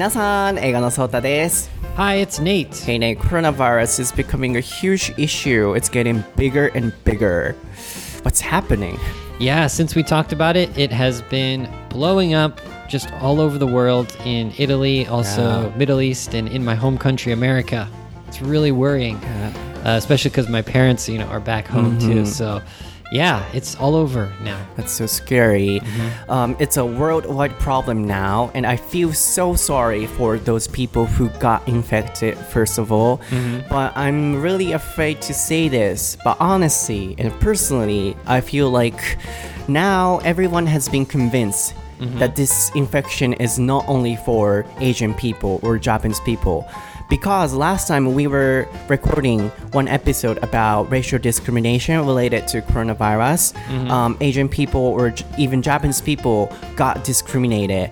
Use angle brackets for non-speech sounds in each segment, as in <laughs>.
皆さん、映画のソータです。 Hi, it's Nate. Hey Nate, coronavirus is becoming a huge issue. It's getting bigger and bigger. What's happening? Yeah, since we talked about it, it has been blowing up just all over the world in Italy, also Yeah. Middle East, and in my home country, America. It's really worrying, uh, especially because my parents, you know, are back home too. So, yeah, it's all over now. That's so scary. Mm-hmm. Um, it's a worldwide problem now, and I feel so sorry for those people who got infected, first of all. Mm-hmm. But I'm really afraid to say this. But honestly and personally, I feel like now everyone has been convinced mm-hmm. that this infection is not only for Asian people or Japanese people. Because last time we were recording one episode about racial discrimination related to coronavirus, um, Asian people or j- even Japanese people got discriminated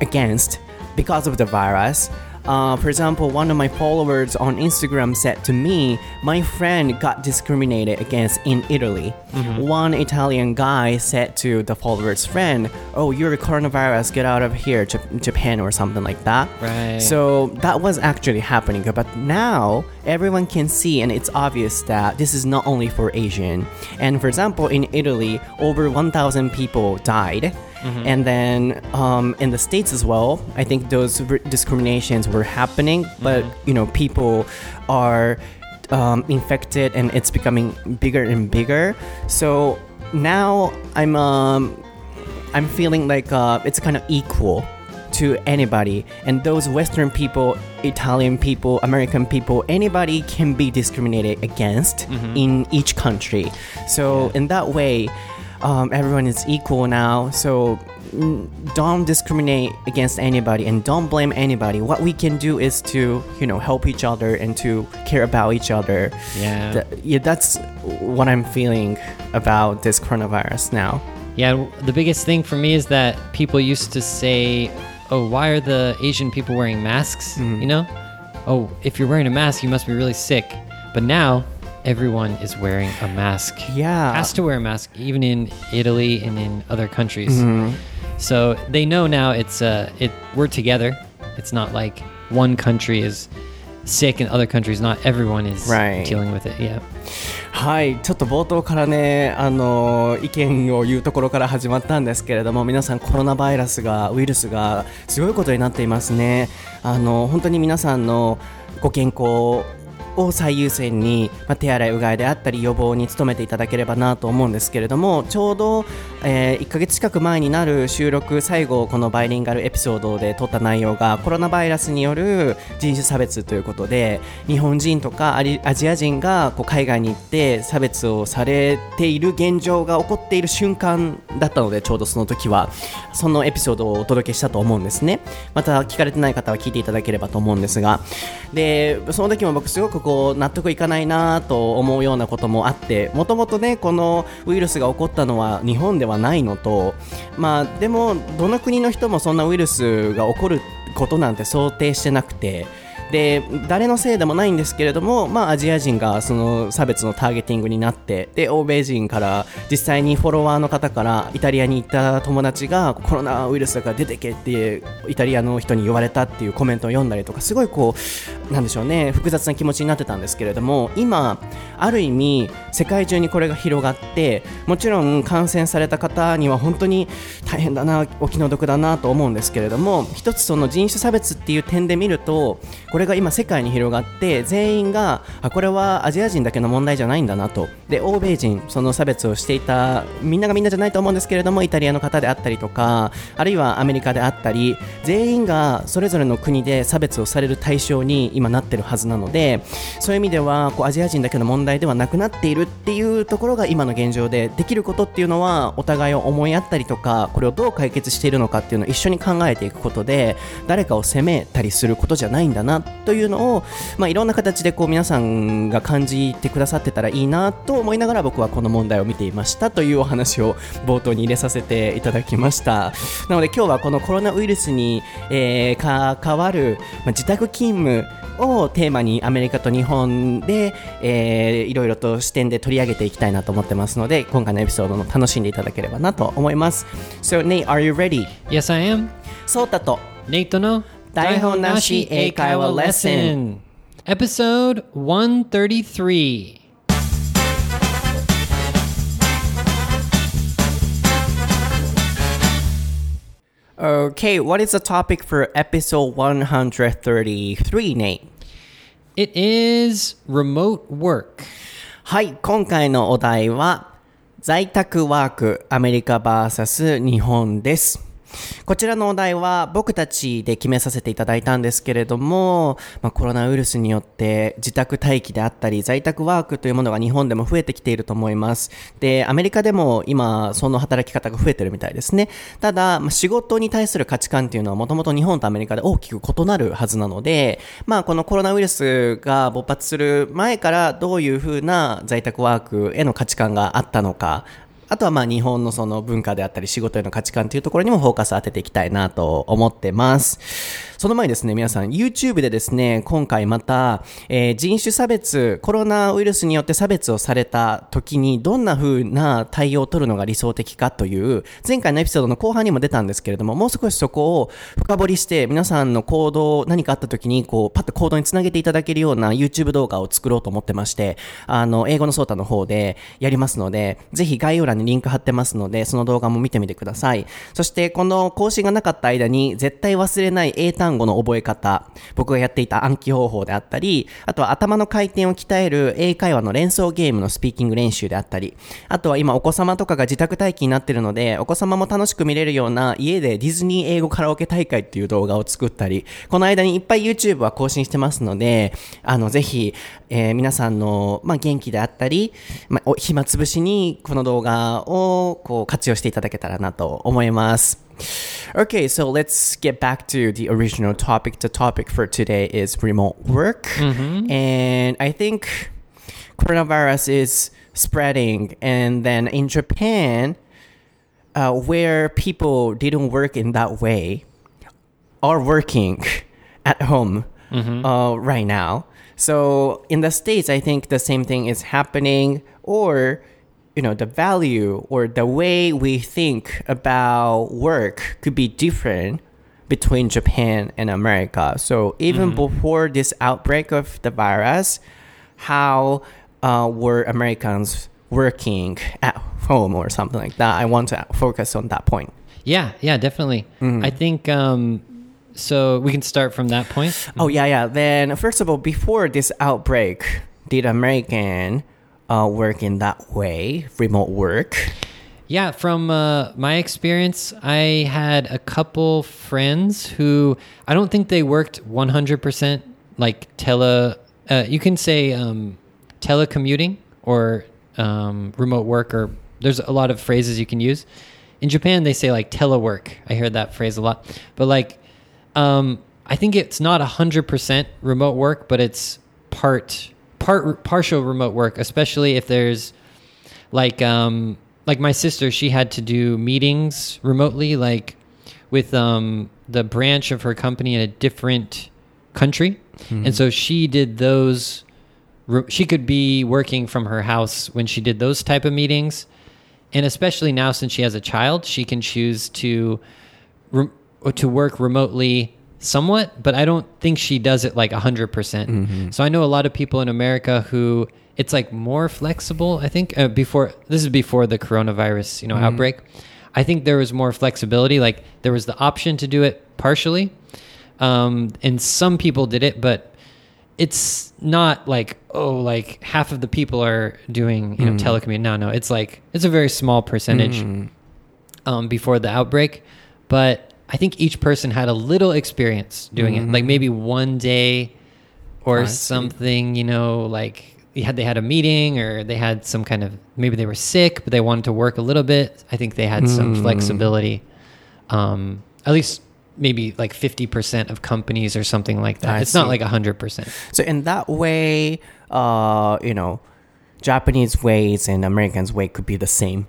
against because of the virus. Uh, for example, one of my followers on Instagram said to me, My friend got discriminated against in Italy. One Italian guy said to the follower's friend, Oh, you're a coronavirus, get out of here, Jap- Japan, or something like that. Right. So that was actually happening. But now everyone can see, and it's obvious that this is not only for Asian. And for example, in Italy, over 1,000 people died. And then um, in the states as well, I think those discriminations were happening, but you know, people are um, infected and it's becoming bigger and bigger. So now I'm um, I'm feeling like uh, it's kind of equal to anybody, and those Western people, Italian people, American people, anybody can be discriminated against in each country. So in that way, um, everyone is equal now. So mm, don't discriminate against anybody and don't blame anybody. What we can do is to you know help each other and to care about each other. Yeah. Th- yeah, that's what I'm feeling about this coronavirus now. Yeah, the biggest thing for me is that people used to say, "Oh, why are the Asian people wearing masks?" You know, "Oh, if you're wearing a mask, you must be really sick." But now everyone is wearing a mask. Yeah. has to wear a mask, even in Italy and in other countries. So they know now it's uh, it we're together. It's not like one country is sick and other countries not. Everyone is Right. dealing with it. Yeah. はい、ちょっと冒頭からね、あの意見を言うところから始まったんですけれども、皆さんコロナバイラスが、ウイルスがすごいことになっていますね。あの本当に皆さんのご健康 を最優先に、まあ、手洗いうがいであったり予防に努めていただければなと思うんですけれどもちょうど、え1ヶ月近く前になる収録最後このバイリンガルエピソードで撮った内容がコロナバイラスによる人種差別ということで日本人とかアリアジア人がこう海外に行って差別をされている現状が起こっている瞬間だったのでちょうどその時はそのエピソードをお届けしたと思うんですね。また聞かれてない方は聞いていただければと思うんですが。でその時も僕すごくこう納得いかないなと思うようなこともあってもともとねこのウイルスが起こったのは日本ではないのとまあでもどの国の人もそんなウイルスが起こることなんて想定してなくてで誰のせいでもないんですけれども、まあ、アジア人がその差別のターゲティングになってで欧米人から実際にフォロワーの方からイタリアに行った友達がコロナウイルスだから出てけってイタリアの人に言われたっていうコメントを読んだりとかすごいこうなんでしょうね複雑な気持ちになってたんですけれども今ある意味世界中にこれが広がってもちろん感染された方には本当に大変だなお気の毒だなと思うんですけれども一つその人種差別っていう点で見るとこれが今世界に広がって全員があこれはアジア人だけの問題じゃないんだなと。で欧米人その差別をしていたみんながみんなじゃないと思うんですけれどもイタリアの方であったりとかあるいはアメリカであったり全員がそれぞれの国で差別をされる対象に今なってるはずなのでそういう意味ではこうアジア人だけの問題ではなくなっているっていうところが今の現状でできることっていうのはお互いを思いやったりとかこれをどう解決しているのかっていうのを一緒に考えていくことで誰かを責めたりすることじゃないんだなというのを、まあ、いろんな形でこう皆さんが感じてくださってたらいいなと思いながら僕はこの問題を見ていましたというお話を冒頭に入れさせていただきました。なので今日はこのコロナウイルスに、えー関わる、まあ、自宅勤務をテーマにアメリカと日本で、えーいろいろと視点で取り上げていきたいなと思ってますので今回のエピソードも楽しんでいただければなと思います So Nate, are you ready? Yes, I am. ソータと Nate no? 台本なし英会話レッスン Episode 133. Okay, what is the topic for episode 133, Nate? It is remote work. はい、今回のお題は、在宅ワーク、アメリカ VS 日本です。 こちらのお題は僕たちで決めさせていただいたんですけれども、まあ、コロナウイルスによって自宅待機であったり在宅ワークというものが日本でも増えてきていると思います。で、アメリカでも今その働き方が増えてるみたいですね。ただ、まあ、仕事に対する価値観っていうのはもともと日本とアメリカで大きく異なるはずなので、まあこのコロナウイルスが勃発する前からどういうふうな在宅ワークへの価値観があったのか、あとはまあ日本のその文化であったり仕事への価値観というところにもフォーカス当てていきたいなと思ってます。その前にですね、皆さん YouTube でですね、今回また、えー人種差別、コロナウイルスによって差別をされた時にどんな風な対応を取るのが理想的かという、前回のエピソードの後半にも出たんですけれども、もう少しそこを深掘りして皆さんの行動、何かあった時にこうパッと行動につなげていただけるような YouTube 動画を作ろうと思ってまして、あの、英語のソータの方でやりますので、ぜひ概要欄にリンク貼ってますので、その動画も見てみてください。そして、この更新がなかった間に、絶対忘れない英単語の覚え方、僕がやっていた暗記方法であったり、あとは頭の回転を鍛える英会話の連想ゲームのスピーキング練習であったり、あとは今お子様とかが自宅待機になってるので、お子様も楽しく見れるような家でディズニー英語カラオケ大会っていう動画を作ったり、この間にいっぱい YouTube は更新してますので、あの、ぜひ、えー皆さんの、まあ、元気であったり、まあ、暇つぶしにこの動画 をこう活用していただけたらなと思います。Okay, so let's get back to the original topic. The topic for today is remote work. And I think coronavirus is spreading. And then in Japan, uh, where people didn't work in that way, are working <laughs> at home uh, right now. So in the states, I think the same thing is happening, or you know, the value or the way we think about work could be different between Japan and America. So even before this outbreak of the virus, how uh, were Americans working at home or something like that? I want to focus on that point. Yeah, yeah, definitely. I think um so we can start from that point. Oh yeah, yeah. Then first of all, before this outbreak, did American uh, work in that way, remote work? Yeah, from uh, my experience, I had a couple friends who I don't think they worked 100% like tele, uh, you can say um, telecommuting or um, remote work, or there's a lot of phrases you can use. In Japan, they say like telework. I heard that phrase a lot. But like, um, I think it's not 100% remote work, but it's part, part, partial remote work, especially if there's like um like my sister she had to do meetings remotely like with um the branch of her company in a different country. And so she did those she could be working from her house when she did those type of meetings. And especially now since she has a child she can choose to re- to work remotely somewhat but i don't think she does it like 100%. So i know a lot of people in america who it's like more flexible i think uh, before this is before the coronavirus you know outbreak. I think there was more flexibility like there was the option to do it partially um, and some people did it but it's not like oh like half of the people are doing you know telecommuting no no it's like it's a very small percentage um, before the outbreak, but I think each person had a little experience doing it, like maybe one day or something. You know, like they had they had a meeting or they had some kind of maybe they were sick, but they wanted to work a little bit. I think they had some flexibility. Um, at least maybe like fifty percent of companies or something like that. I it's not see. like hundred percent. So in that way, uh, you know, Japanese ways and Americans' way could be the same,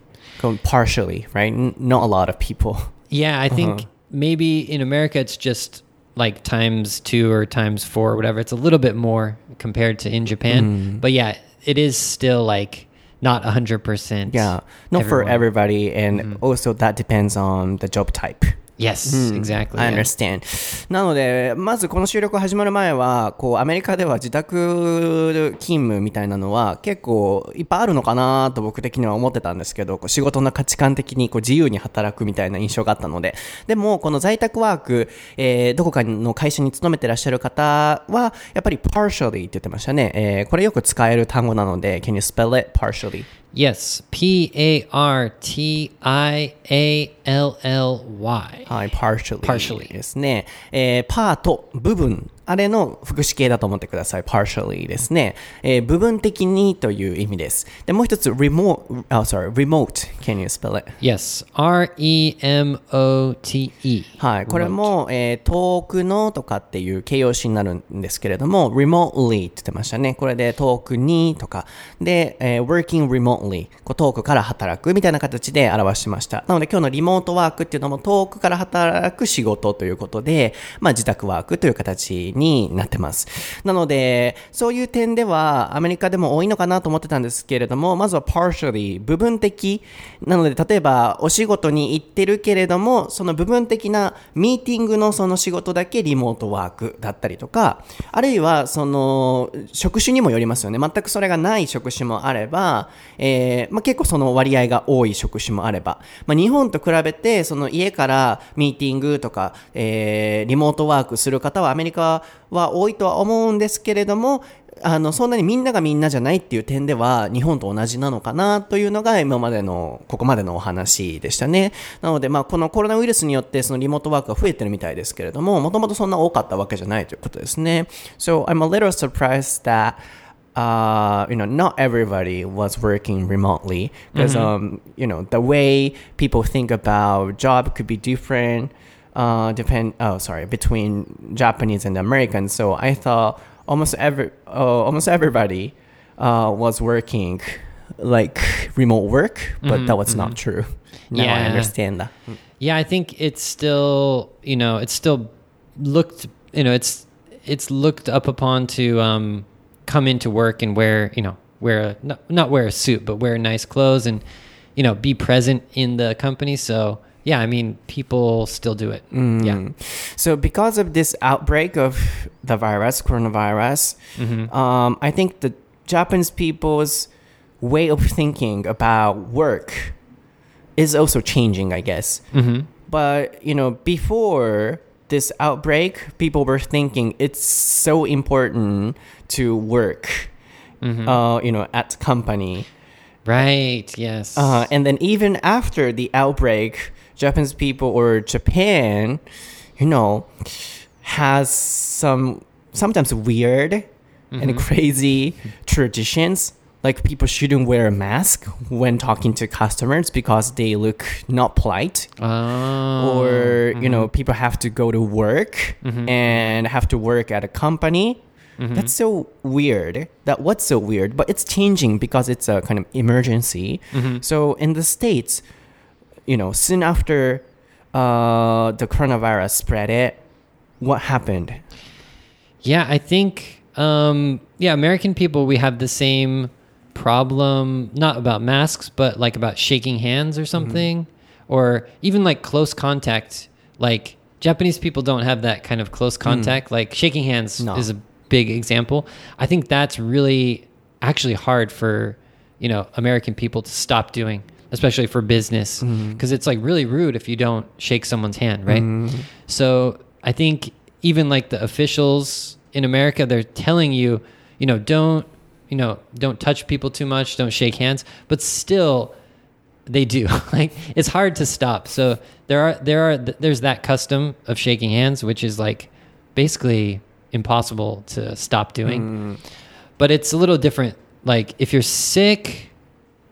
partially, right? N- not a lot of people. Yeah, I think maybe in America it's just like times two or times four or whatever. It's a little bit more compared to in Japan. Mm-hmm. But yeah, it is still like not 100%. Yeah, not for everybody, and mm-hmm. also that depends on the job type. Yes, exactly. I understand. なので、まずこの収録始まる前は、こう、アメリカでは自宅勤務みたいなのは結構いっぱいあるのかなと僕的には思ってたんですけど、こう仕事の価値観的にこう自由に働くみたいな印象があったので、でも、この在宅ワーク、えーどこかの会社に勤めてらっしゃる方は、やっぱり partially って言ってましたね。えーこれよく使える単語なので、can you spell it partially? Yes, P A R T I A L L Y. はい、partially, Partially ですね。えーパート、部分、 あれの副詞形だと思ってください。partially ですね。えー部分的にという意味です。で、もう一つ、remote, あ、sorry, remote. Can you spell it? Yes, R E M O T E. はい、これも、えー遠くのとかっていう形容詞になるんですけれども、remotely って言ってましたね。これで遠くにとか、で、えー working remotely、こう遠くから働くみたいな形で表しました。なので今日のリモートワークっていうのも遠くから働く仕事ということで、まあ自宅ワークという形になってます。なので、そういう点ではアメリカでも多いのかなと思ってたんですけれども、まずは partially、部分的。なので、例えばお仕事に行ってるけれども、その部分的なミーティングのその仕事だけリモートワークだったりとか、あるいはその職種にもよりますよね。全くそれがない職種もあれば、えーまあ、結構その割合が多い職種もあれば、まあ、日本と比べてその家からミーティングとか、えーリモートワークする方はアメリカは多いとは思うんですけれども、あの、そんなにみんながみんなじゃないっていう点では、日本と同じなのかなというのが今までの、ここまでのお話でしたね。なので、まあ、このコロナウイルスによって、そのリモートワークが増えてるみたいですけれども、もともとそんな多かったわけじゃないということですね。So, I'm a little surprised that uh, you know, not everybody was working remotely because, um, you know, the way people think about job could be different, uh, depend, oh, sorry, between Japanese and Americans. So I thought almost every, uh, almost everybody, uh, was working like remote work, but that was not true. Now I understand that. Yeah, I think it's still, you know, it's still looked, you know, it's it's looked up upon to um, come into work and wear, you know, wear a, not, not wear a suit, but wear nice clothes and, you know, be present in the company. So yeah, I mean, people still do it. Yeah. So, because of this outbreak of the virus, coronavirus, um, I think the Japanese people's way of thinking about work is also changing, I guess. But, you know, before this outbreak, people were thinking it's so important to work, uh, you know, at company. Right. Yes. Uh, and then even after the outbreak, Japanese people or Japan, you know, has some sometimes weird and mm-hmm. crazy traditions. Like people shouldn't wear a mask when talking to customers because they look not polite. Oh. or you know, mm-hmm. people have to go to work mm-hmm. and have to work at a company. That's so weird. That what's so weird, but it's changing because it's a kind of emergency. So in the states, you know, soon after uh, the coronavirus spread it, what happened? Yeah, I think um yeah, American people we have the same problem not about masks but like about shaking hands or something or even like close contact like Japanese people don't have that kind of close contact like shaking hands No. is a big example. I think that's really actually hard for, you know, American people to stop doing especially for business mm-hmm. because it's like really rude if you don't shake someone's hand, right? Mm-hmm. So I think even like the officials in America, they're telling you, you know, don't, you know, don't touch people too much, don't shake hands, but still they do. <laughs> like it's hard to stop. So there are there are there's that custom of shaking hands, which is like basically impossible to stop doing. Mm-hmm. But it's a little different. Like if you're sick,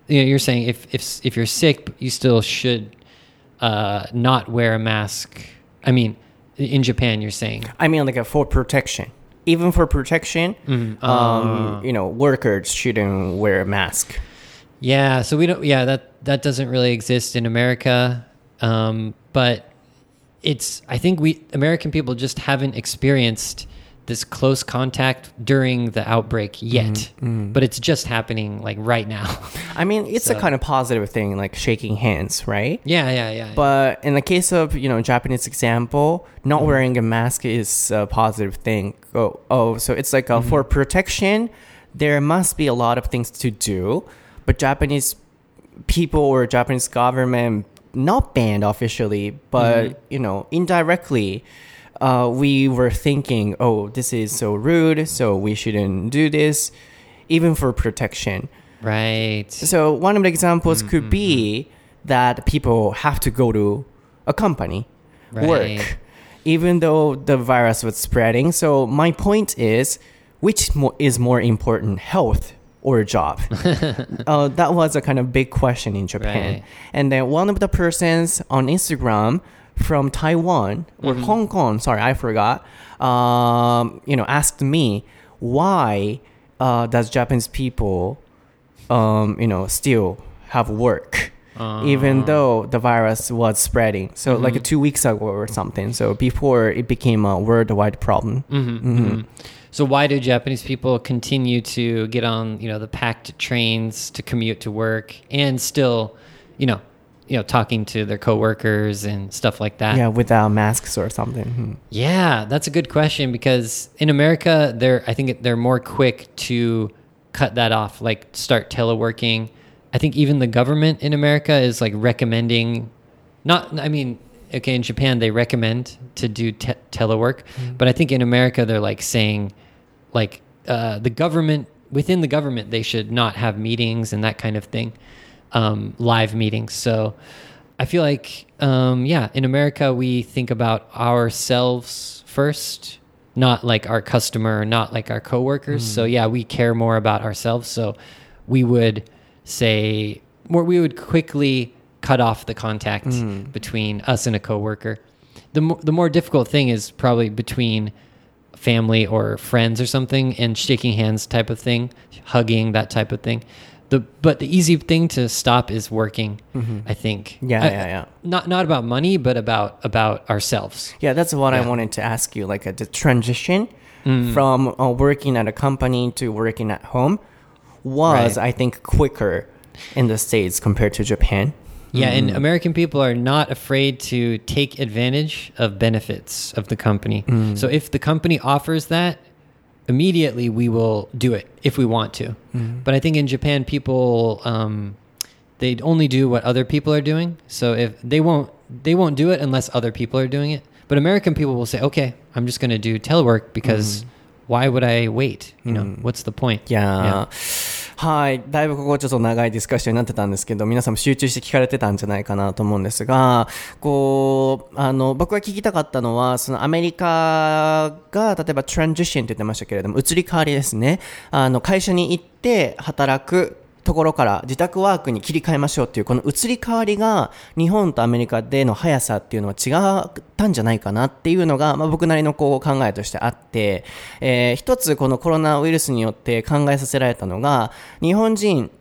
you know, you're saying if if if you're sick, you still should uh, not wear a mask. I mean, in Japan, you're saying I mean, like a for protection. Even for protection, um, you know, workers shouldn't wear a mask. Yeah, so we don't. Yeah, that that doesn't really exist in America, um, but it's. I think we American people just haven't experienced this close contact during the outbreak yet, mm, mm. but it's just happening like right now. <laughs> I mean, it's a kind of positive thing, like shaking hands, right? yeah, yeah, yeah. But in the case of you know Japanese example, not mm-hmm. wearing a mask is a positive thing. Oh, oh so it's like uh for mm-hmm. protection, there must be a lot of things to do, but Japanese people or Japanese government not banned officially, but mm-hmm. you know indirectly. Uh, we were thinking, oh, this is so rude, so we shouldn't do this, even for protection. right. So one of the examples could be that people have to go to a company, Right. work, even though the virus was spreading. So my point is, which mo- is more important, health or a job? <laughs> uh, that was a kind of big question in Japan. Right. And then one of the persons on Instagram from Taiwan or Mm-hmm. Hong Kong, sorry, I forgot, um, you know, asked me why uh, does Japanese people um, you know, still have work. Uh, even though the virus was spreading, so Mm-hmm. like two weeks ago or something. So before it became a worldwide problem. Mm-hmm. So why do Japanese people continue to get on, you know, the packed trains to commute to work and still, you know, you know, talking to their coworkers and stuff like that? Yeah, without masks or something. Hmm. Yeah, that's a good question because in America, they're I think they're more quick to cut that off, like start teleworking. I think even the government in America is like recommending, not I mean, okay, in Japan they recommend to do te- telework, but I think in America they're like saying, like uh, the government within the government they should not have meetings and that kind of thing, um, live meetings. So. I feel like, um, yeah, in America, we think about ourselves first, not like our customer, not like our coworkers. So, yeah, we care more about ourselves. So, we would say, or we would quickly cut off the contact between us and a coworker. The, mo- the more difficult thing is probably between family or friends or something and shaking hands type of thing, hugging, that type of thing. The, but the easy thing to stop is working, I think. Yeah, I- yeah, yeah. Not not about money, but about about ourselves. Yeah, that's what I wanted to ask you. Like uh, the transition Mm. from uh, working at a company to working at home was, Right. I think, quicker in the States compared to Japan. Yeah, and American people are not afraid to take advantage of benefits of the company. So if the company offers that, immediately we will do it if we want to. Mm-hmm. But I think in Japan, people um, they only do what other people are doing. So if they won't they won't do it unless other people are doing it. But American people will say, "Okay, I'm just going to do telework because mm-hmm. why would I wait? You know, mm-hmm. what's the point?" いやーはい。だいぶここちょっと長いディスカッションになってたんですけど、皆さんも集中して聞かれてたんじゃないかなと思うんですが、こう、あの、僕が聞きたかったのは、そのアメリカが、例えばトランジションって言ってましたけれども、移り変わりですね。あの、会社に行って働くところから自宅ワークに切り替えましょうっていうこの移り変わりが日本とアメリカでの速さっていうのは違ったんじゃないかなっていうのが、まあ、僕なりのこう考えとしてあって、えー一つこのコロナウイルスによって考えさせられたのが日本人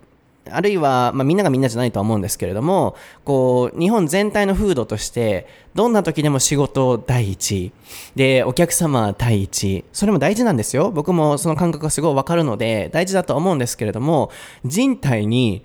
あるいは、まあ、みんながみんなじゃないとは思うんですけれども、こう、日本全体の風土として、どんな時でも仕事第一。で、お客様第一。それも大事なんですよ。僕もその感覚がすごいわかるので、大事だと思うんですけれども、人体に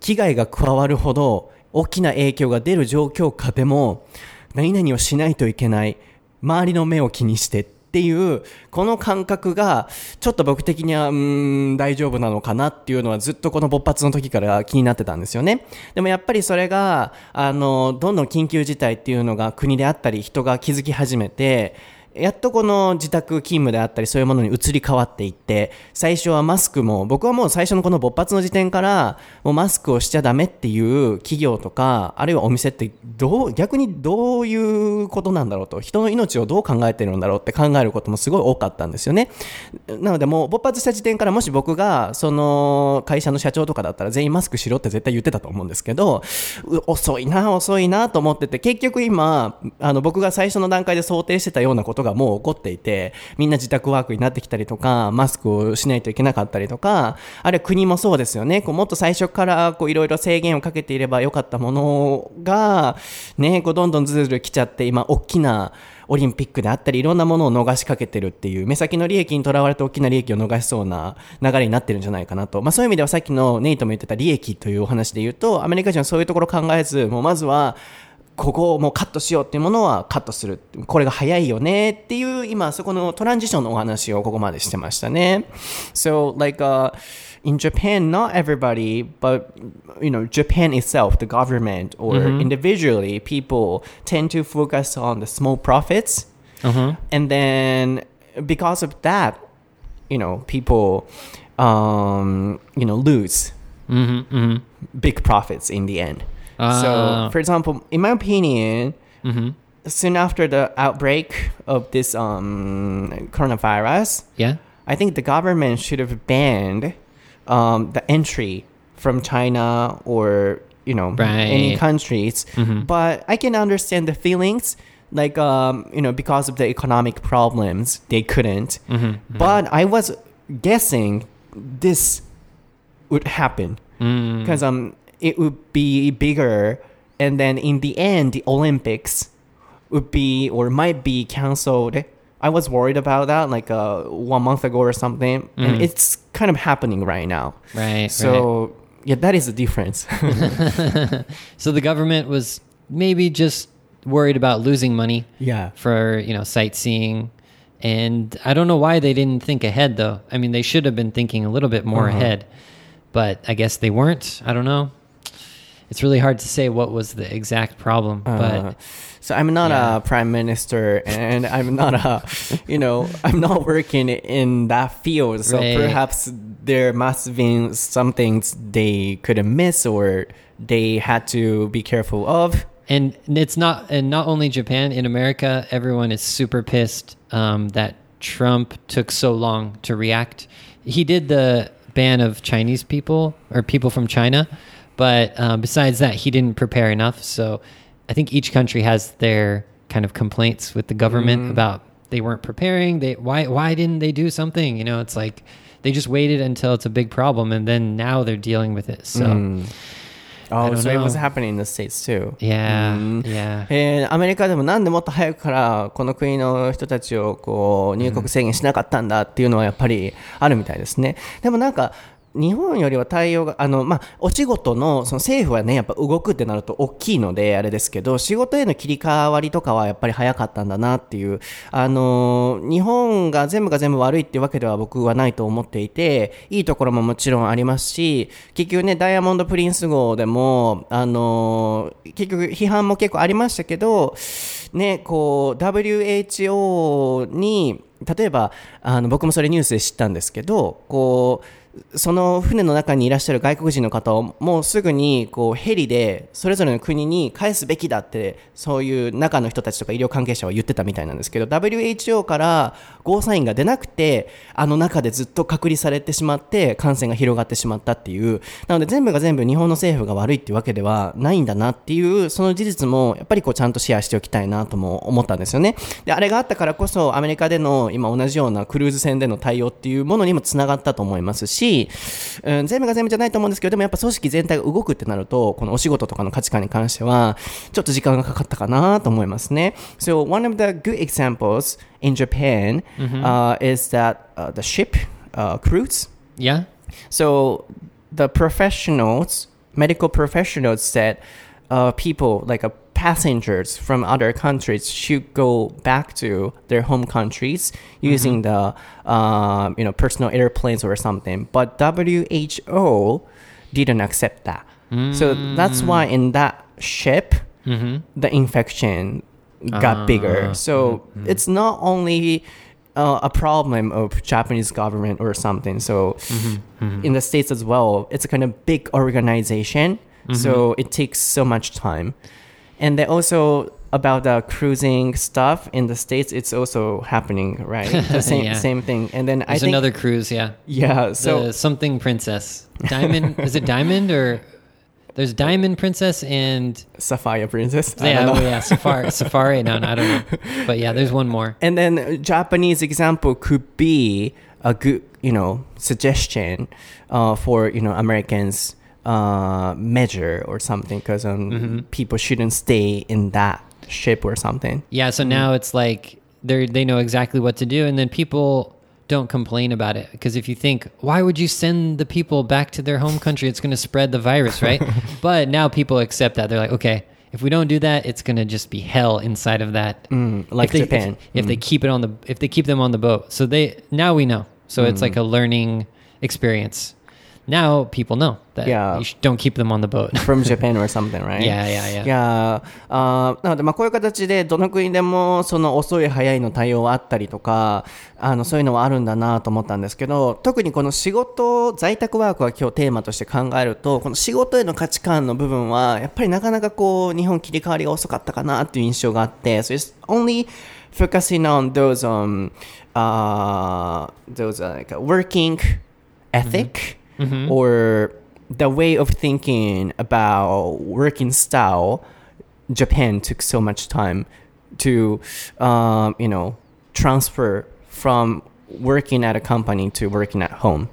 危害が加わるほど大きな影響が出る状況下でも、何々をしないといけない。周りの目を気にしてっていう、この感覚が、ちょっと僕的には、うん、大丈夫なのかなっていうのはずっとこの勃発の時から気になってたんですよね。でもやっぱりそれが、あの、どんどん緊急事態っていうのが国であったり人が気づき始めて、やっとこの自宅勤務であったりそういうものに移り変わっていって、最初はマスクも、僕はもう最初のこの勃発の時点から、もうマスクをしちゃダメっていう企業とか、あるいはお店ってどう、逆にどういうことなんだろうと、人の命をどう考えてるんだろうって考えることもすごい多かったんですよね。なのでもう勃発した時点からもし僕が、その会社の社長とかだったら全員マスクしろって絶対言ってたと思うんですけど、遅いな、遅いなと思ってて、結局今、あの僕が最初の段階で想定してたようなことがもう起こっていて、みんな自宅ワークになってきたりとか、マスクをしないといけなかったりとか、あるいは国もそうですよね。こうもっと最初からこういろいろ制限をかけていればよかったものが、ね、こうどんどんずるずる来ちゃって、今、大きな、オリンピックであったりいろんなものを逃しかけてるっていう目先の利益にとらわれて大きな利益を逃しそうな流れになってるんじゃないかなと、まあ、そういう意味ではさっきのネイトも言ってた利益というお話で言うとアメリカ人はそういうところ考えずもうまずはここをもうカットしようっていうものはカットする。これが早いよねっていう、今そこのトランジションのお話をここまでしてましたね。So, like, uh, in Japan, not everybody, but, you know, Japan itself, the government or individually, people tend to focus on the small profits. And then because of that, you know, people, um, you know, lose big profits in the end. Ah. So, for example, in my opinion, Mm-hmm. soon after the outbreak of this um, coronavirus, Yeah. I think the government should have banned um, the entry from China or you know any Right. countries. But I can understand the feelings. Like um, you know, because of the economic problems, they couldn't. But I was guessing this would happen because um, it would be bigger, and then in the end, the Olympics would be or might be canceled. I was worried about that like uh, one month ago or something, and it's kind of happening right now. Right. So yeah, that is the difference. <laughs> <laughs> So the government was maybe just worried about losing money yeah. for, you know, sightseeing. And I don't know why they didn't think ahead though. I mean, they should have been thinking a little bit more ahead. But I guess they weren't. I don't know. It's really hard to say what was the exact problem, Uh, but so I'm not Yeah. a prime minister, and I'm not a, you know, I'm not working in that field. So Right. perhaps there must have been some things they couldn't miss or they had to be careful of. and it's not and not only Japan in America everyone is super pissed um, that Trump took so long to react he did the ban of Chinese people or people from China but um, besides that he didn't prepare enough so I think each country has their kind of complaints with the government about they weren't preparing they why why didn't they do something you know it's like they just waited until it's a big problem and then now they're dealing with it so Oh, don't so it was know. happening in the States too. yeah Mm. yeah えーアメリカでもなんでもっと早くからこの国の人たちをこう入国制限しなかったんだっていうのはやっぱりあるみたいですね。でもなんか 日本よりは対応が、あの、まあ、お仕事の、その政府はね、やっぱ動くってなると大きいので、あれですけど、仕事への切り替わりとかはやっぱり早かったんだなっていう、あの、日本が全部が全部悪いっていうわけでは僕はないと思っていて、いいところももちろんありますし、結局ね、ダイヤモンド・プリンス号でも、あの、結局批判も結構ありましたけど、ね、こう、WHO に、例えば、あの、僕もそれニュースで知ったんですけど、こう、その船の中にいらっしゃる外国人の方をもうすぐにこうヘリでそれぞれの国に返すべきだってそういう中の人たちとか医療関係者は言ってたみたいなんですけど WHO からゴーサインが出なくてあの中でずっと隔離されてしまって感染が広がってしまったっていう。なので全部が全部日本の政府が悪いっていうわけではないんだなっていうその事実もやっぱりこうちゃんとシェアしておきたいなとも思ったんですよね。であれがあったからこそアメリカでの今同じようなクルーズ船での対応っていうものにもつながったと思いますし、うん、全部が全部じゃないと思うんですけどでもやっぱ組織全体が動くってなるとこのお仕事とかの価値観に関してはちょっと時間がかかったかなと思いますね So one of the good examples in Japan、uh, is that、uh, the ship、uh, cruise yeah So the professionals, medical professionals said uh, people like uh, passengers from other countries should go back to their home countries mm-hmm. using the um, you know personal airplanes or something. But WHO didn't accept that. So that's why mm. in that ship mm-hmm. the infection got ah. bigger. So mm-hmm. it's not only uh, a problem of Japanese government or something. So in the states as well, it's a kind of big organization. So it takes so much time. And then also about the cruising stuff in the states, it's also happening, right? <laughs> The same Yeah. same thing. And then I think another cruise, yeah. yeah. So the something princess. Diamond is it diamond or There's Diamond Princess and Sapphire Princess. I yeah, don't know. oh, yeah, Safari. <laughs> Safari. No, no, I don't know. But yeah, there's one more. And then Japanese example could be a good, you know, suggestion uh, for you know Americans uh, measure or something because um, Mm-hmm. people shouldn't stay in that ship or something. Yeah, so now it's like they they know exactly what to do, and then people don't complain about it because if you think, why would you send the people back to their home country? It's going to spread the virus, right? <laughs> but now people accept that they're like, okay, if we don't do that, it's going to just be hell inside of that. Mm, like if they, Japan. If, if they keep it on the if they keep them on the boat, so they now we know. So it's like a learning experience. Now people know that Yeah. you don't keep them on the boat. from Japan or something, right? Yeah, yeah, yeah. いやーあーなので、まあ、こういう形でどの国でもその遅い早いの対応はあったりとかあのそういうのはあるんだなと思ったんですけど特にこの仕事在宅ワークは今日テーマとして考えるとこの仕事への価値観の部分はやっぱりなかなかこう日本切り替わりが遅かったかなっていう印象があって so it's only focusing on those um uh those uh, like working ethic or the way of thinking about working style japan took so much time to um, you know transfer from working at a company to working at home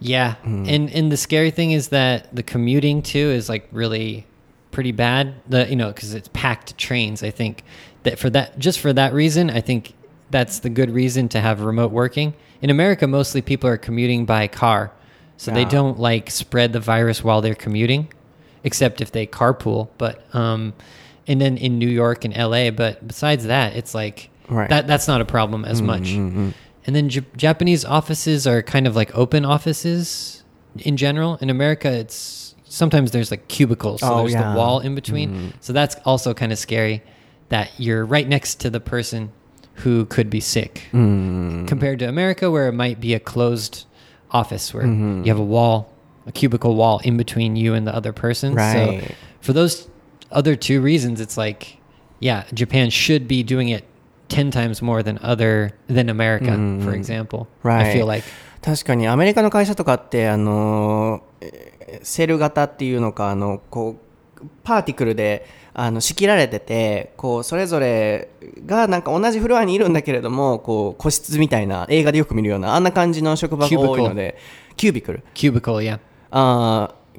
Yeah, and and the scary thing is that the commuting too is like really pretty bad. The you know because it's packed trains. I think that for that just for that reason, I think that's the good reason to have remote working. In America, mostly people are commuting by car, so they don't like spread the virus while they're commuting, except if they carpool. But um, and then in New York and LA, but besides that, it's like Right. that that's not a problem as mm-hmm, much. Mm-hmm. And then J- Japanese offices are kind of like open offices in general. In America, it's sometimes there's like cubicles, so Oh, there's yeah. the wall in between. Mm-hmm. So that's also kind of scary that you're right next to the person who could be sick. Mm. Compared to America, where it might be a closed office where you have a wall, a cubicle wall in between you and the other person. Right. So for those other two reasons, it's like, yeah, Japan should be doing it 10 times more than other than America, for example. Right. I feel like. 確かにアメリカの会社とかってあのえーセル型っていうのかあのこうパーティクルで あの仕切られててこうそれぞれがなんか同じフロアにいるんだけれどもこう個室みたいな映画でよく見るようなあんな感じの職場が多いのでキュービクル Cubicle, yeah.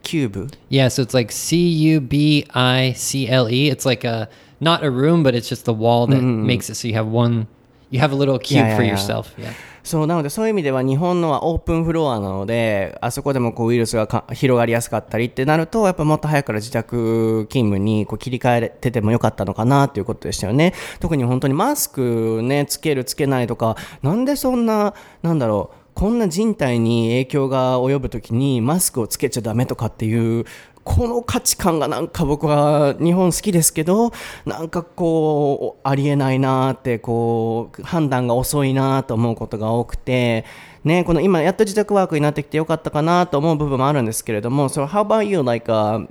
キューブ Yeah, so it's like C U B I C L E. It's like a not a room, but it's just the wall that makes it so you have one you have a little cube for yourself. Yeah. そうなのでそういう意味では日本のはオープンフロアなのであそこでもこうウイルスがか広がりやすかったりってなるとやっぱもっと早くから自宅勤務にこう切り替えててもよかったのかなということでしたよね特に本当にマスクねつけるつけないとかなんでそんななんだろうこんな人体に影響が及ぶときにマスクをつけちゃダメとかっていうこの価値観がなんか僕は日本好きですけどなんかこうありえないなってこう判断が遅いなと思うことが多くてねこの今やっと自宅ワークになってきてよかったかなと思う部分もあるんですけれども So how about you like、uh,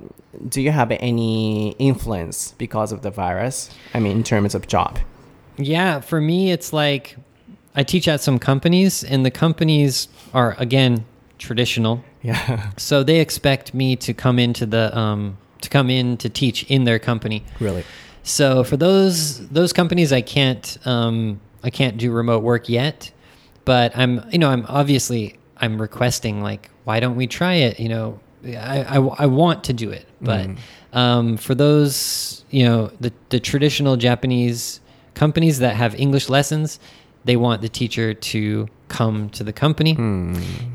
do you have any influence because of the virus I mean in terms of job Yeah, for me, it's like I teach at some companies, and the companies are again traditional. yeah So they expect me to come into the um, to come in to teach in their company. really So for those those companies, I can't um, I can't do remote work yet, but I'm you know I'm obviously I'm requesting like why don't we try it? You know, I I, I want to do it, but um, for those you know the the traditional Japanese companies that have English lessons, they want the teacher to come to the company,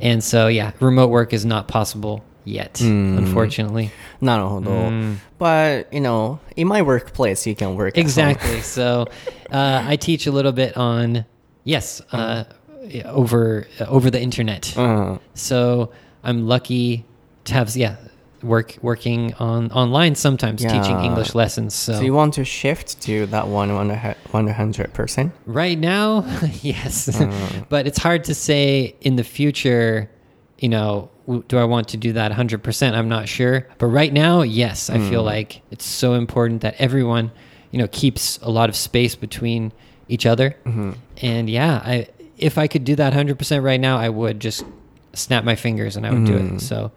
and so yeah, remote work is not possible yet, unfortunately. なるほど、but you know in my workplace you can work at home. Exactly. so uh, I teach a little bit on yes uh, yeah, over uh, over the internet. Uh-huh. So I'm lucky to have yeah work working on online sometimes teaching English lessons. So, So you want to shift to that one 100%? right now, <laughs> yes, uh. but it's hard to say in the future. You know, do I want to do that 100%? I'm not sure. But right now, yes, I feel hmm. like it's so important that everyone, you know, keeps a lot of space between each other. Mm-hmm. And yeah, I if I could do that 100% right now, I would just snap my fingers and I would do it. Mm-hmm. So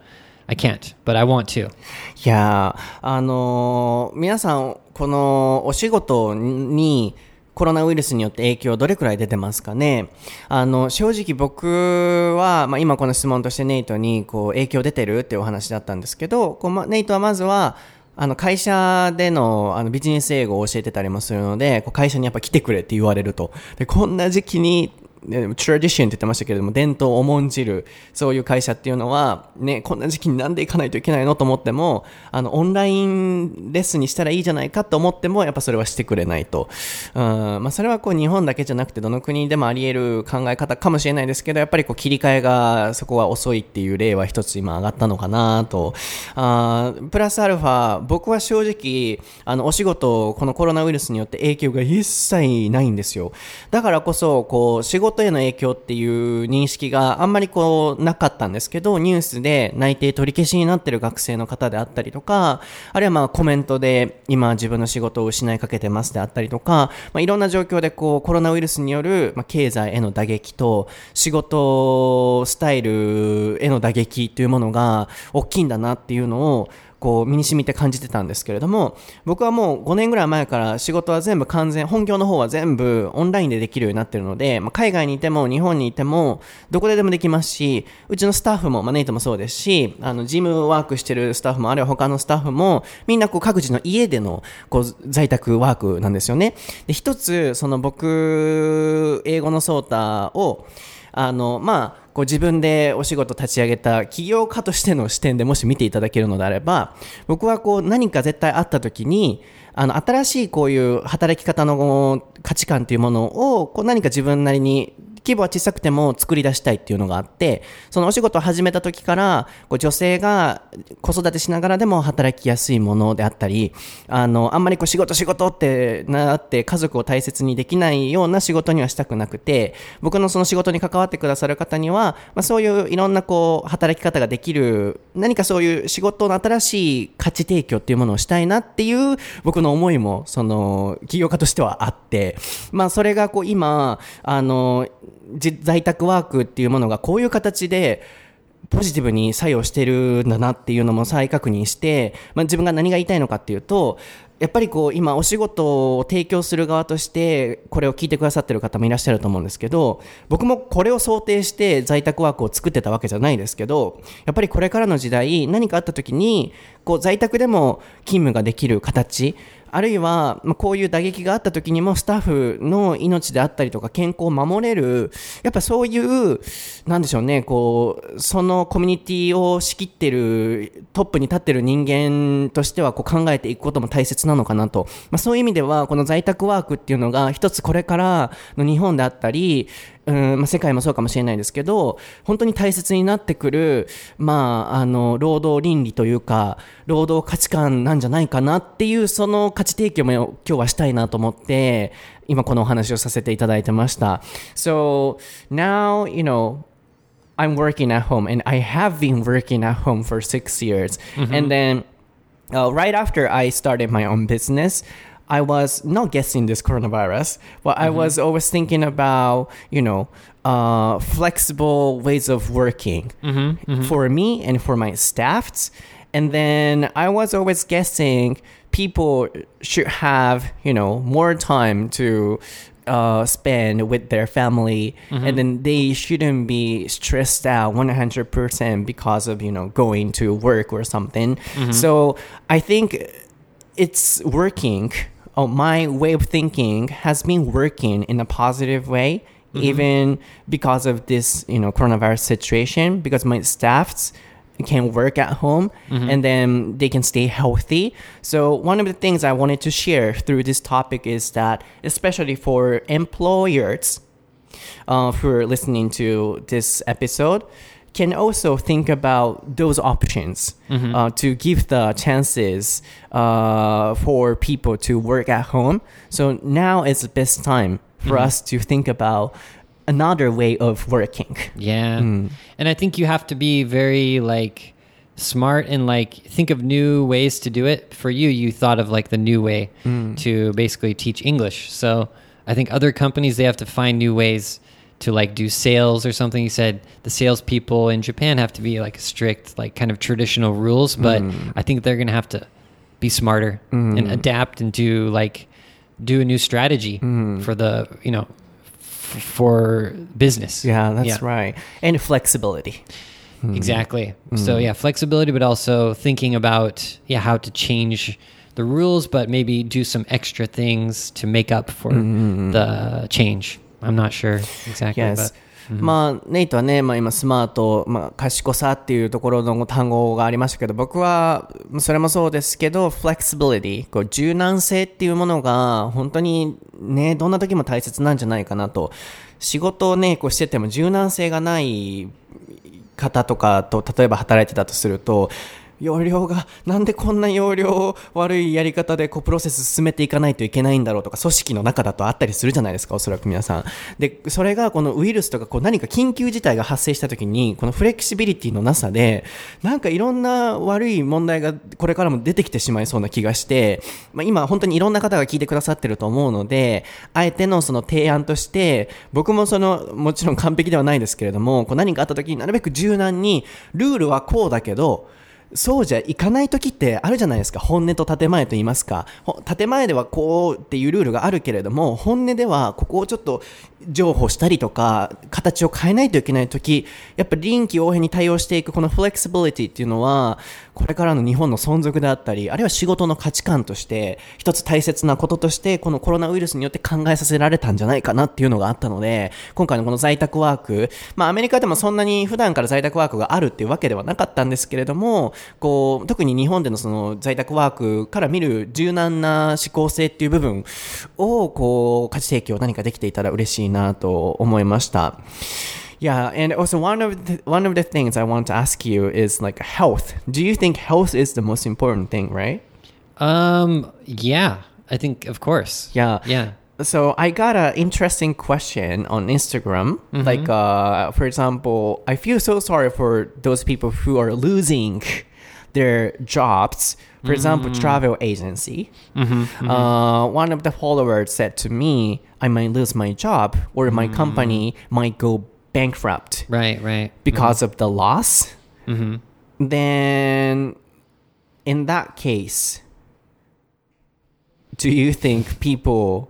I can't, but I want to. いやあのー皆さん、このお仕事にコロナウイルスによって影響どれくらい出てますかね？あの、正直僕は、まあ、今この質問としてネイトにこう影響出てるっていうお話だったんですけど、こうま、ネイトはまずは、あの会社でのあのビジネス英語を教えてたりもするので、こう会社にやっぱ来てくれって言われると。で、こんな時期にね、トラディションって言ってましたけれども、伝統を重んじる、そういう会社っていうのは、ね、こんな時期になんで行かないといけないのと思っても、あの、オンラインレッスンにしたらいいじゃないかと思っても、やっぱそれはしてくれないと。うん、まあ、それはこう、日本だけじゃなくて、どの国でもあり得る考え方かもしれないですけど、やっぱりこう、切り替えが、そこは遅いっていう例は一つ今上がったのかなと。あプラスアルファ、僕は正直、あの、お仕事、このコロナウイルスによって影響が一切ないんですよ。だからこそ、こう、仕事への影響っていう認識があんまりこう、なかったんですけど、ニュースで内定取り消しになってる学生の方であったりとか、あるいはまあコメントで今自分の仕事を失いかけてますであったりとか、まあ、いろんな状況でこう、コロナウイルスによる、まあ、経済への打撃と、仕事スタイルへの打撃というものが大きいんだなっていうのを、こう身に染みて感じてたんですけれども僕はもう5年ぐらい前から仕事は全部完全本業の方は全部オンラインでできるようになってるので、まあ、海外にいても日本にいてもどこででもできますしうちのスタッフも、まあ、ネイトもそうですしあのジムワークしてるスタッフもあるいは他のスタッフもみんなこう各自の家でのこう在宅ワークなんですよね。で一つその僕英語のソータをあのまあこう自分でお仕事立ち上げた起業家としての視点でもし見ていただけるのであれば僕はこう何か絶対あった時にあの新しいこういう働き方の価値観というものをこう何か自分なりに規模は小さくても作り出したいっていうのがあって、そのお仕事を始めた時から、こう女性が子育てしながらでも働きやすいものであったり、あの、あんまりこう仕事仕事ってなって家族を大切にできないような仕事にはしたくなくて、僕のその仕事に関わってくださる方には、まあ、そういういろんなこう働き方ができる、何かそういう仕事の新しい価値提供っていうものをしたいなっていう僕の思いも、その、起業家としてはあって、まあそれがこう今、あの、在宅ワークっていうものがこういう形で、ポジティブに作用してるんだなっていうのも再確認して、まあ、自分が何が言いたいのかっていうと、やっぱりこう今お仕事を提供する側としてこれを聞いてくださってる方もいらっしゃると思うんですけど僕もこれを想定して在宅ワークを作ってたわけじゃないですけどやっぱりこれからの時代何かあった時にこう在宅でも勤務ができる形あるいは、まあ、こういう打撃があった時にもスタッフの命であったりとか健康を守れる、やっぱそういう、なんでしょうね、こう、そのコミュニティを仕切ってる、トップに立ってる人間としてはこう考えていくことも大切なのかなと。まあ、そういう意味では、この在宅ワークっていうのが一つこれからの日本であったり、うんまあ、世界もそうかもしれないですけど本当に大切になってくる、まあ、あの労働倫理というか労働価値観なんじゃないかなっていうその価値提供も今日はしたいなと思って今このお話をさせていただいてました。So now, you know, I'm working at home and I have been working at home for six years. And then uh, right after I started my own business, I was not guessing this coronavirus, but I was mm-hmm. always thinking about, you know, uh, flexible ways of working mm-hmm. Mm-hmm. for me and for my staffs. And then I was always guessing people should have, you know, more time to uh, spend with their family, and then they shouldn't be stressed out 100% because of, you know, going to work or something. So I think it's working. Oh, my way of thinking has been working in a positive way, even because of this, you know, coronavirus situation. Because my staffs can work at home and then they can stay healthy. So one of the things I wanted to share through this topic is that, especially for employers uh, who are listening to this episode, can also think about those options uh, to give the chances uh, for people to work at home. So now is the best time for us to think about another way of working. Yeah. And I think you have to be very like smart and like think of new ways to do it. For you, you thought of like the new way to basically teach English. So I think other companies they have to find new ways to like do sales or something. He said the salespeople in Japan have to be like strict, like kind of traditional rules, but mm. I think they're gonna have to be smarter mm-hmm. and adapt and do like do a new strategy mm-hmm. for the you know f- for business. Yeah, that's right. And flexibility. Hmm. Exactly. So hmm. yeah, flexibility, but also thinking about yeah how to change the rules, but maybe do some extra things to make up for mm-hmm. the change. I'm not sure exactly, Yes. but まあ、ネイトはね、まあ、今、スマート、まあ、賢さっていうところの単語がありましたけど、僕は、それもそうですけど、flexibility、こう柔軟性っていうものが、本当にね、どんな時も大切なんじゃないかなと。仕事をね、こうしてても柔軟性がない方とかと例えば働いてたとすると容量がなんでこんな容量悪いやり方でこうプロセス進めていかないといけないんだろうとか組織の中だとあったりするじゃないですかおそらく皆さん。でそれがこのウイルスとかこう何か緊急事態が発生した時にこのフレキシビリティのなさでなんかいろんな悪い問題がこれからも出てきてしまいそうな気がして、まあ、今本当にいろんな方が聞いてくださってると思うのであえてのその提案として僕もそのもちろん完璧ではないですけれどもこう何かあった時になるべく柔軟にルールはこうだけどそうじゃいかない時ってあるじゃないですか。本音と建前と言いますか。建前ではこうっていうルールがあるけれども本音ではここをちょっと譲歩したりとか形を変えないといけない時やっぱり臨機応変に対応していくこのフレキシビリティっていうのはこれからの日本の存続であったりあるいは仕事の価値観として一つ大切なこととしてこのコロナウイルスによって考えさせられたんじゃないかなっていうのがあったので今回のこの在宅ワークまあアメリカでもそんなに普段から在宅ワークがあるっていうわけではなかったんですけれどもこう特に日本でのその在宅ワークから見る柔軟な思考性っていう部分をこう価値提供何かできていたら嬉しいなと思いました。Yeah, and also one of the, one of the things I want to ask you is like health. Do you think health is the most important thing, right? um yeah, I think of course. Yeah. Yeah. So I got an interesting question on Instagram. Like, uh, for example, I feel so sorry for those people who are losing their jobs. For example, travel agency. Uh, one of the followers said to me, "I might lose my job, or my company might go bankrupt." Right, right. because mm-hmm. of the loss, mm-hmm. then in that case, do you think people?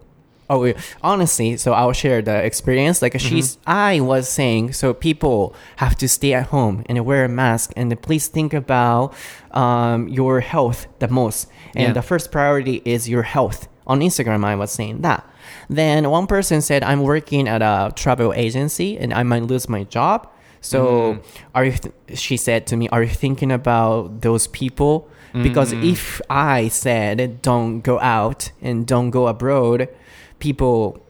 Oh, honestly, so I'll share the experience. Like she's, mm-hmm. I was saying, so people have to stay at home and wear a mask, and please think about um, your health the most. And Yeah. the first priority is your health. On Instagram, I was saying that. Then one person said, I'm working at a travel agency and I might lose my job. So, mm-hmm. are you, th- she said to me, Are you thinking about those people? Because mm-hmm. if I said, Don't go out and don't go abroad, people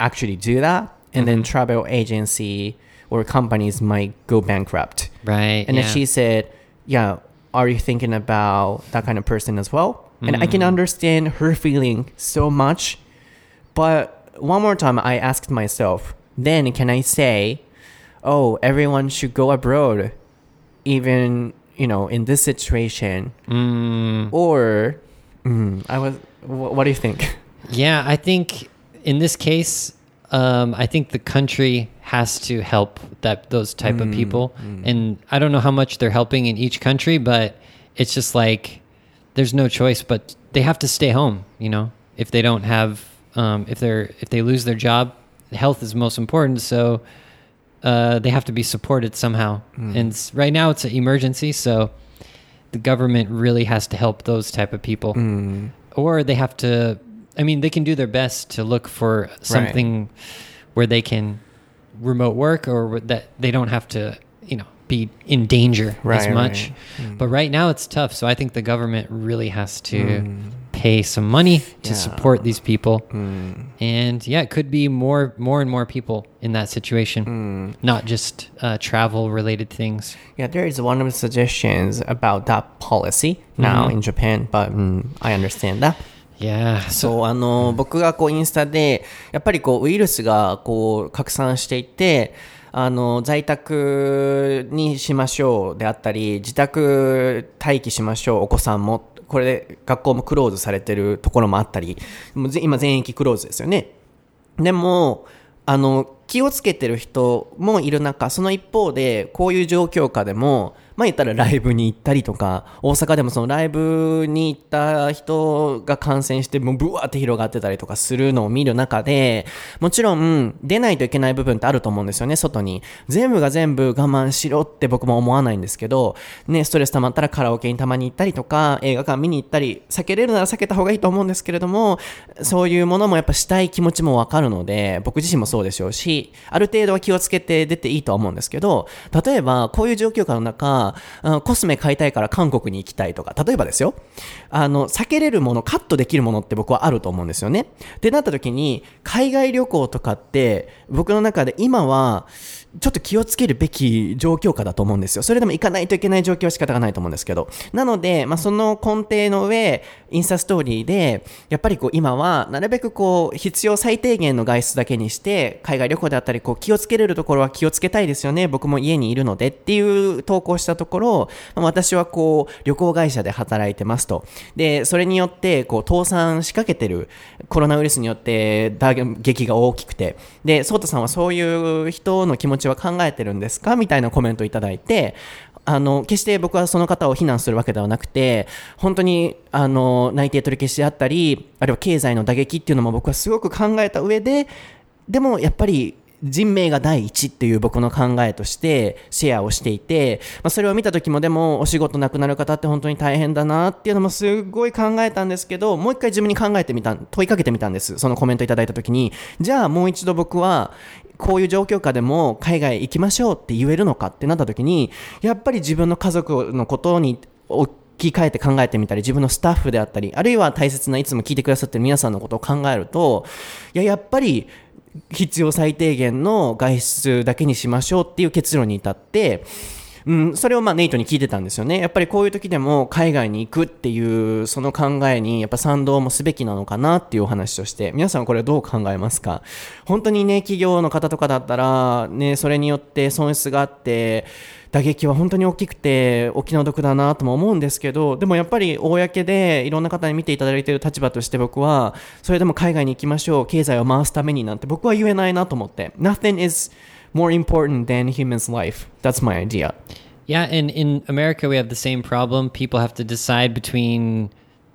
actually do that. And then mm-hmm. travel agency or companies might go bankrupt. Right. And yeah. then she said, Yeah, are you thinking about that kind of person as well? And I can mm. understand her feeling so much. But one more time, I asked myself, then can I say, oh, everyone should go abroad, even, you know, in this situation? Mm, Or, mm, I was, wh- what do you think? <laughs> yeah, I think in this case, um, I think the country has to help that those type of people, and I don't know how much they're helping in each country, but it's just like there's no choice, but they have to stay home. You know, if they don't have, um, if they're if they lose their job, health is most important. So uh, they have to be supported somehow. And right now it's an emergency, so the government really has to help those type of people, or they have to. I mean, they can do their best to look for something where they can remote work or that they don't have to, you know, be in danger as much. right. But right now it's tough, so I think the government really has to pay some money to Yeah. support these people. And yeah, it could be more, more and more people in that situation, not just uh, travel related things. Yeah, there is one of the suggestions about that policy now in Japan, but mm, I understand that. Yeah. So そう、あの、僕がこうインスタで、やっぱりこうウイルスがこう拡散していて、あの、在宅にしましょうであったり、自宅待機しましょう、お子さんも。 これで学校もクローズされてるところもあったり、もう今全域クローズですよね。でも、あの、気をつけてる人もいる中、その一方で、こういう状況下でも、まあ言ったらライブに行ったりとか、大阪でもそのライブに行った人が感染して、もうブワーって広がってたりとかするのを見る中で、もちろん出ないといけない部分ってあると思うんですよね、外に。全部が全部我慢しろって僕も思わないんですけど、ね、ストレス溜まったらカラオケにたまに行ったりとか、映画館見に行ったり、避けれるなら避けた方がいいと思うんですけれども、そういうものもやっぱしたい気持ちもわかるので、僕自身もそうでしょうし、ある程度は気をつけて出ていいと思うんですけど、例えばこういう状況下の中、コスメ買いたいから韓国に行きたいとか、例えばですよ、あの、避けれるもの、カットできるものって僕はあると思うんですよね。ってなった時に、海外旅行とかって、僕の中で今は、ちょっと気をつけるべき状況下だと思うんですよ。それでも行かないといけない状況は仕方がないと思うんですけど。なので、まあ、その根底の上、インスタストーリーで、やっぱりこう今は、なるべくこう、必要最低限の外出だけにして、海外旅行であったり、こう、気をつけれるところは気をつけたいですよね。僕も家にいるのでっていう投稿したところ、まあ、私はこう、旅行会社で働いてますと。で、それによって、こう、倒産しかけてる、コロナウイルスによって打撃が大きくて、で、ソータさんはそういう人の気持ちちは考えてるんですか？みたいなコメントをいただいて、あの、決して僕はその方を非難するわけではなくて、本当に、あの、内定取り消しであったり、あるいは経済の打撃っていうのも僕はすごく考えた上で、でもやっぱり人命が第一っていう僕の考えとしてシェアをしていて、まあ、それを見た時もでもお仕事なくなる方って本当に大変だなっていうのもすごい考えたんですけど、もう一回自分に考えてみた、問いかけてみたんです。そのコメントいただいた時に、じゃあもう一度僕はこういう状況下でも海外行きましょうって言えるのかってなった時に、やっぱり自分の家族のことに置き換えて考えてみたり、自分のスタッフであったり、あるいは大切ないつも聞いてくださってる皆さんのことを考えると、いや、やっぱり必要最低限の外出だけにしましょうっていう結論に至って、うん、それをまあネイトに聞いてたんですよね。やっぱりこういう時でも海外に行くっていうその考えにやっぱ賛同もすべきなのかなっていうお話をして、皆さんこれどう考えますか？本当にね、企業の方とかだったら、ね、それによって損失があって、打撃は本当に大きくてお気の毒だなとも思うんですけどでもやっぱり公でいろんな方に見ていただいている立場として僕はそれでも海外に行きましょう経済を回すためになんて僕は言えないなと思って。Nothing is more important than human's life. That's my idea. Yeah, and in America we have the same problem. People have to decide between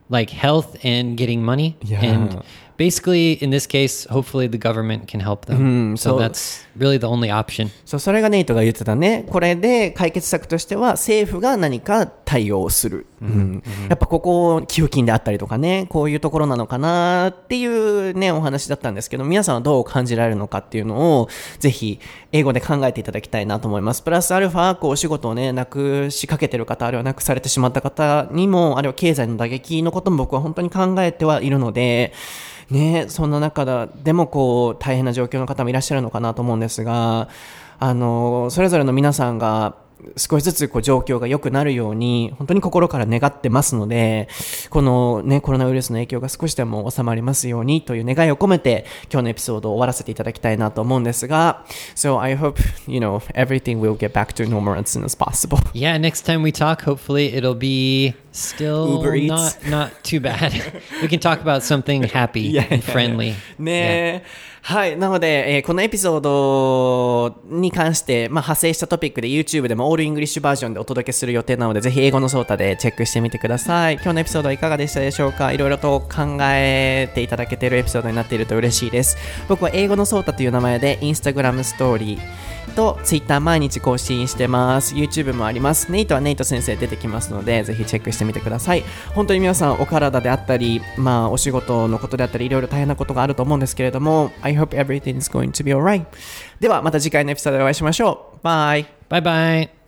like health and getting money. Yeah. And basically, in this case, hopefully the government can help them. so, so that's really the only option. そうそれがネイトが言ってたね。これで解決策としては政府が何か対応する。うん、やっぱここ寄付金であったりとかね、こういうところなのかなっていうね、お話だったんですけど、皆さんはどう感じられるのかっていうのを、ぜひ英語で考えていただきたいなと思います。プラスアルファ、こうお仕事をね、なくしかけてる方、あるいはなくされてしまった方にも、あるいは経済の打撃のことも僕は本当に考えてはいるので、ね、そんな中でもこう大変な状況の方もいらっしゃるのかなと思うんですが、あのそれぞれの皆さんが少しずつこう状況が良くなるように、本当に心から願ってますので、このね、コロナウイルスの影響が少しでも収まりますようにという願いを込めて、今日のエピソードを終わらせていただきたいなと思うんですが、So I hope, you know, everything will get back to normal as soon as possible. Yeah, next time we talk, hopefully it'll be still Uber not not too bad. we can talk about something happy and friendly. ね、yeah. はい。なので、えー、このエピソードに関して、まあ、派生したトピックで YouTube でもオールイングリッシュバージョンでお届けする予定なので、ぜひ英語のソータでチェックしてみてください。今日のエピソードはいかがでしたでしょうか？いろいろと考えていただけているエピソードになっていると嬉しいです。僕は英語のソータという名前で Instagram ストーリー、と Twitter 毎日更新してます。YouTube もあります。ネイトはネイト先生出てきますので、ぜひチェックしてみてください。本当に皆さんお体であったり、まあお仕事のことであったり、いろいろ大変なことがあると思うんですけれども、I hope everything is going to be alright. ではまた次回のエピソードでお会いしましょう。バイ。バイバイ。